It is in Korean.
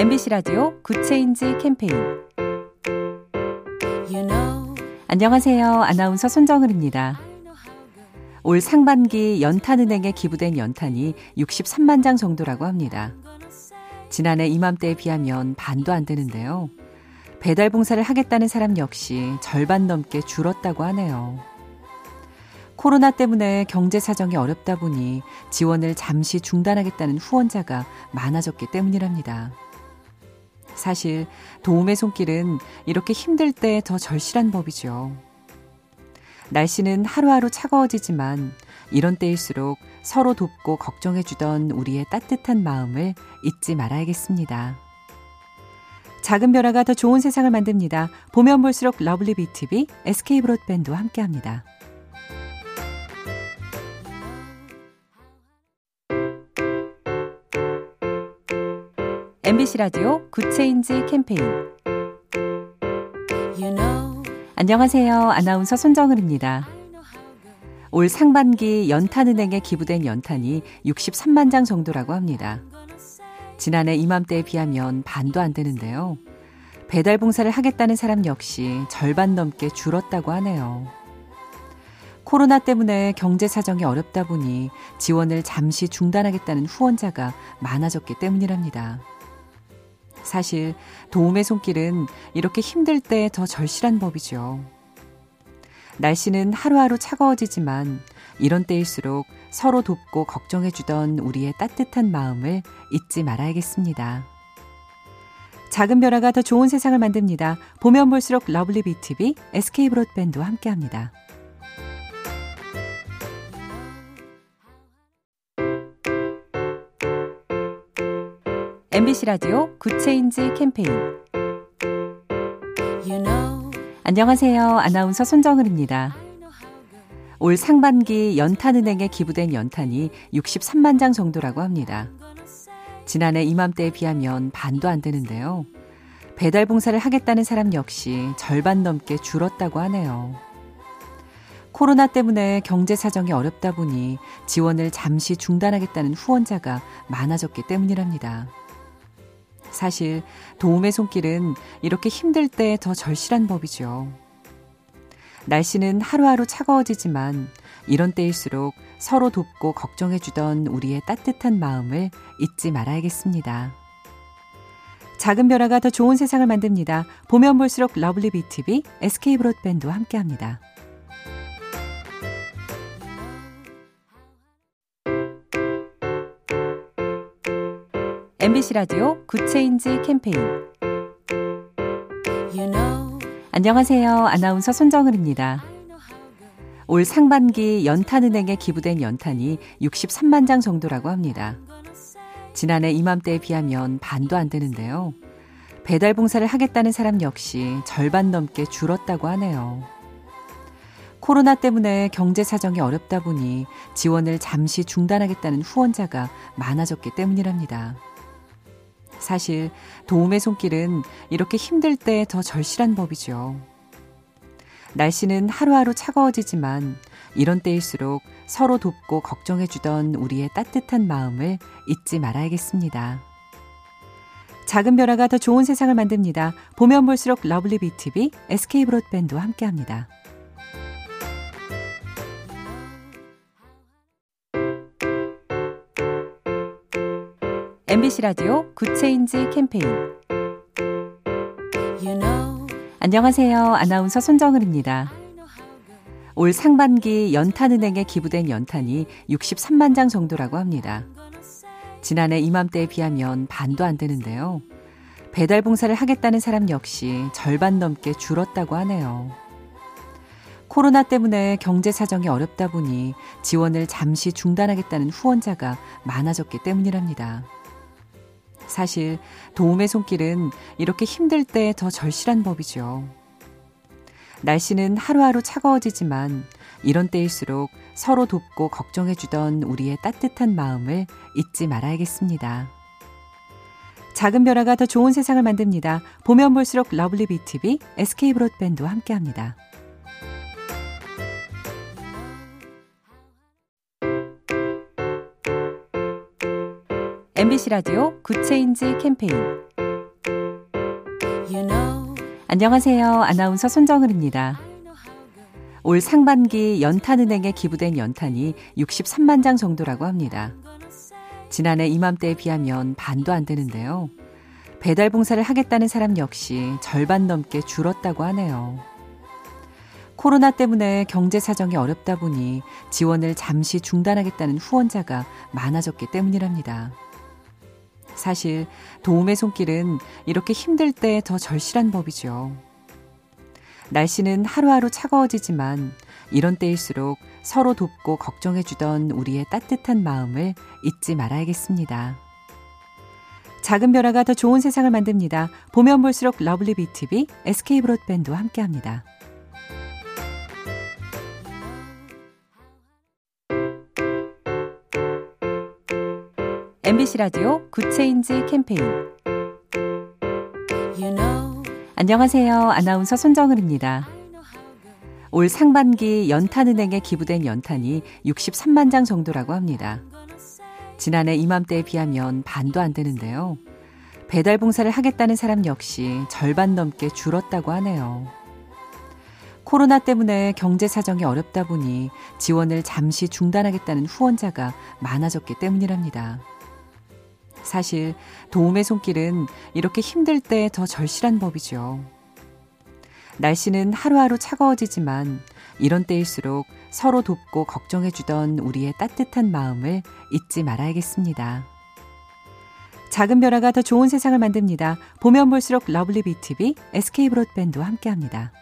MBC 라디오 Good Change 캠페인 안녕하세요. 아나운서 손정은입니다. 올 상반기 연탄은행에 기부된 연탄이 63만 장 정도라고 합니다. 지난해 이맘때에 비하면 반도 안 되는데요. 배달 봉사를 하겠다는 사람 역시 절반 넘게 줄었다고 하네요. 코로나 때문에 경제 사정이 어렵다 보니 지원을 잠시 중단하겠다는 후원자가 많아졌기 때문이랍니다. 사실 도움의 손길은 이렇게 힘들 때 더 절실한 법이죠. 날씨는 하루하루 차가워지지만 이런 때일수록 서로 돕고 걱정해주던 우리의 따뜻한 마음을 잊지 말아야겠습니다. 작은 변화가 더 좋은 세상을 만듭니다. 보면 볼수록 lovely BTV, SK 브로드밴드와 함께합니다. MBC 라디오 Good Change 캠페인 you know, 안녕하세요. 아나운서 손정은입니다. 올 상반기 연탄은행에 기부된 연탄이 63만 장 정도라고 합니다. 지난해 이맘때에 비하면 반도 안 되는데요. 배달 봉사를 하겠다는 사람 역시 절반 넘게 줄었다고 하네요. 코로나 때문에 경제 사정이 어렵다 보니 지원을 잠시 중단하겠다는 후원자가 많아졌기 때문이랍니다. 사실 도움의 손길은 이렇게 힘들 때 더 절실한 법이죠. 날씨는 하루하루 차가워지지만 이런 때일수록 서로 돕고 걱정해주던 우리의 따뜻한 마음을 잊지 말아야겠습니다. 작은 변화가 더 좋은 세상을 만듭니다. 보면 볼수록 lovely BTV, SK 브로드밴드와 함께합니다. MBC 라디오 Good Change 캠페인 you know, 안녕하세요. 아나운서 손정은입니다. 올 상반기 연탄은행에 기부된 연탄이 63만 장 정도라고 합니다. 지난해 이맘때에 비하면 반도 안 되는데요. 배달 봉사를 하겠다는 사람 역시 절반 넘게 줄었다고 하네요. 코로나 때문에 경제 사정이 어렵다 보니 지원을 잠시 중단하겠다는 후원자가 많아졌기 때문이랍니다. 사실 도움의 손길은 이렇게 힘들 때 더 절실한 법이죠. 날씨는 하루하루 차가워지지만 이런 때일수록 서로 돕고 걱정해주던 우리의 따뜻한 마음을 잊지 말아야겠습니다. 작은 변화가 더 좋은 세상을 만듭니다. 보면 볼수록 lovely BTV, SK 브로드밴드와 함께합니다. MBC 라디오 Good Change 캠페인 you know, 안녕하세요. 아나운서 손정은입니다. 올 상반기 연탄은행에 기부된 연탄이 63만 장 정도라고 합니다. 지난해 이맘때에 비하면 반도 안 되는데요. 배달 봉사를 하겠다는 사람 역시 절반 넘게 줄었다고 하네요. 코로나 때문에 경제 사정이 어렵다 보니 지원을 잠시 중단하겠다는 후원자가 많아졌기 때문이랍니다. 사실 도움의 손길은 이렇게 힘들 때 더 절실한 법이죠. 날씨는 하루하루 차가워지지만 이런 때일수록 서로 돕고 걱정해주던 우리의 따뜻한 마음을 잊지 말아야겠습니다. 작은 변화가 더 좋은 세상을 만듭니다. 보면 볼수록 lovely BTV, SK 브로드밴드와 함께합니다. MBC 라디오 Good Change 캠페인 you know, 안녕하세요. 아나운서 손정은입니다. 올 상반기 연탄은행에 기부된 연탄이 63만 장 정도라고 합니다. 지난해 이맘때에 비하면 반도 안 되는데요. 배달 봉사를 하겠다는 사람 역시 절반 넘게 줄었다고 하네요. 코로나 때문에 경제 사정이 어렵다 보니 지원을 잠시 중단하겠다는 후원자가 많아졌기 때문이랍니다. 사실 도움의 손길은 이렇게 힘들 때 더 절실한 법이죠. 날씨는 하루하루 차가워지지만 이런 때일수록 서로 돕고 걱정해주던 우리의 따뜻한 마음을 잊지 말아야겠습니다. 작은 변화가 더 좋은 세상을 만듭니다. 보면 볼수록 lovely BTV, SK 브로드밴드와 함께합니다. MBC 라디오 Good Change 캠페인 안녕하세요. 아나운서 손정은입니다. 올 상반기 연탄은행에 기부된 연탄이 63만 장 정도라고 합니다. 지난해 이맘때에 비하면 반도 안 되는데요. 배달 봉사를 하겠다는 사람 역시 절반 넘게 줄었다고 하네요. 코로나 때문에 경제 사정이 어렵다 보니 지원을 잠시 중단하겠다는 후원자가 많아졌기 때문이랍니다. 사실 도움의 손길은 이렇게 힘들 때 더 절실한 법이죠. 날씨는 하루하루 차가워지지만 이런 때일수록 서로 돕고 걱정해주던 우리의 따뜻한 마음을 잊지 말아야겠습니다. 작은 변화가 더 좋은 세상을 만듭니다. 보면 볼수록 lovely BTV, SK 브로드밴드와 함께합니다. MBC 라디오 Good Change 캠페인 안녕하세요. 아나운서 손정은입니다. 올 상반기 연탄은행에 기부된 연탄이 63만 장 정도라고 합니다. 지난해 이맘때에 비하면 반도 안 되는데요. 배달 봉사를 하겠다는 사람 역시 절반 넘게 줄었다고 하네요. 코로나 때문에 경제 사정이 어렵다 보니 지원을 잠시 중단하겠다는 후원자가 많아졌기 때문이랍니다. 사실 도움의 손길은 이렇게 힘들 때 더 절실한 법이죠. 날씨는 하루하루 차가워지지만 이런 때일수록 서로 돕고 걱정해주던 우리의 따뜻한 마음을 잊지 말아야겠습니다. 작은 변화가 더 좋은 세상을 만듭니다. 보면 볼수록 러블리 BTV, SK 브로드밴드와 함께합니다.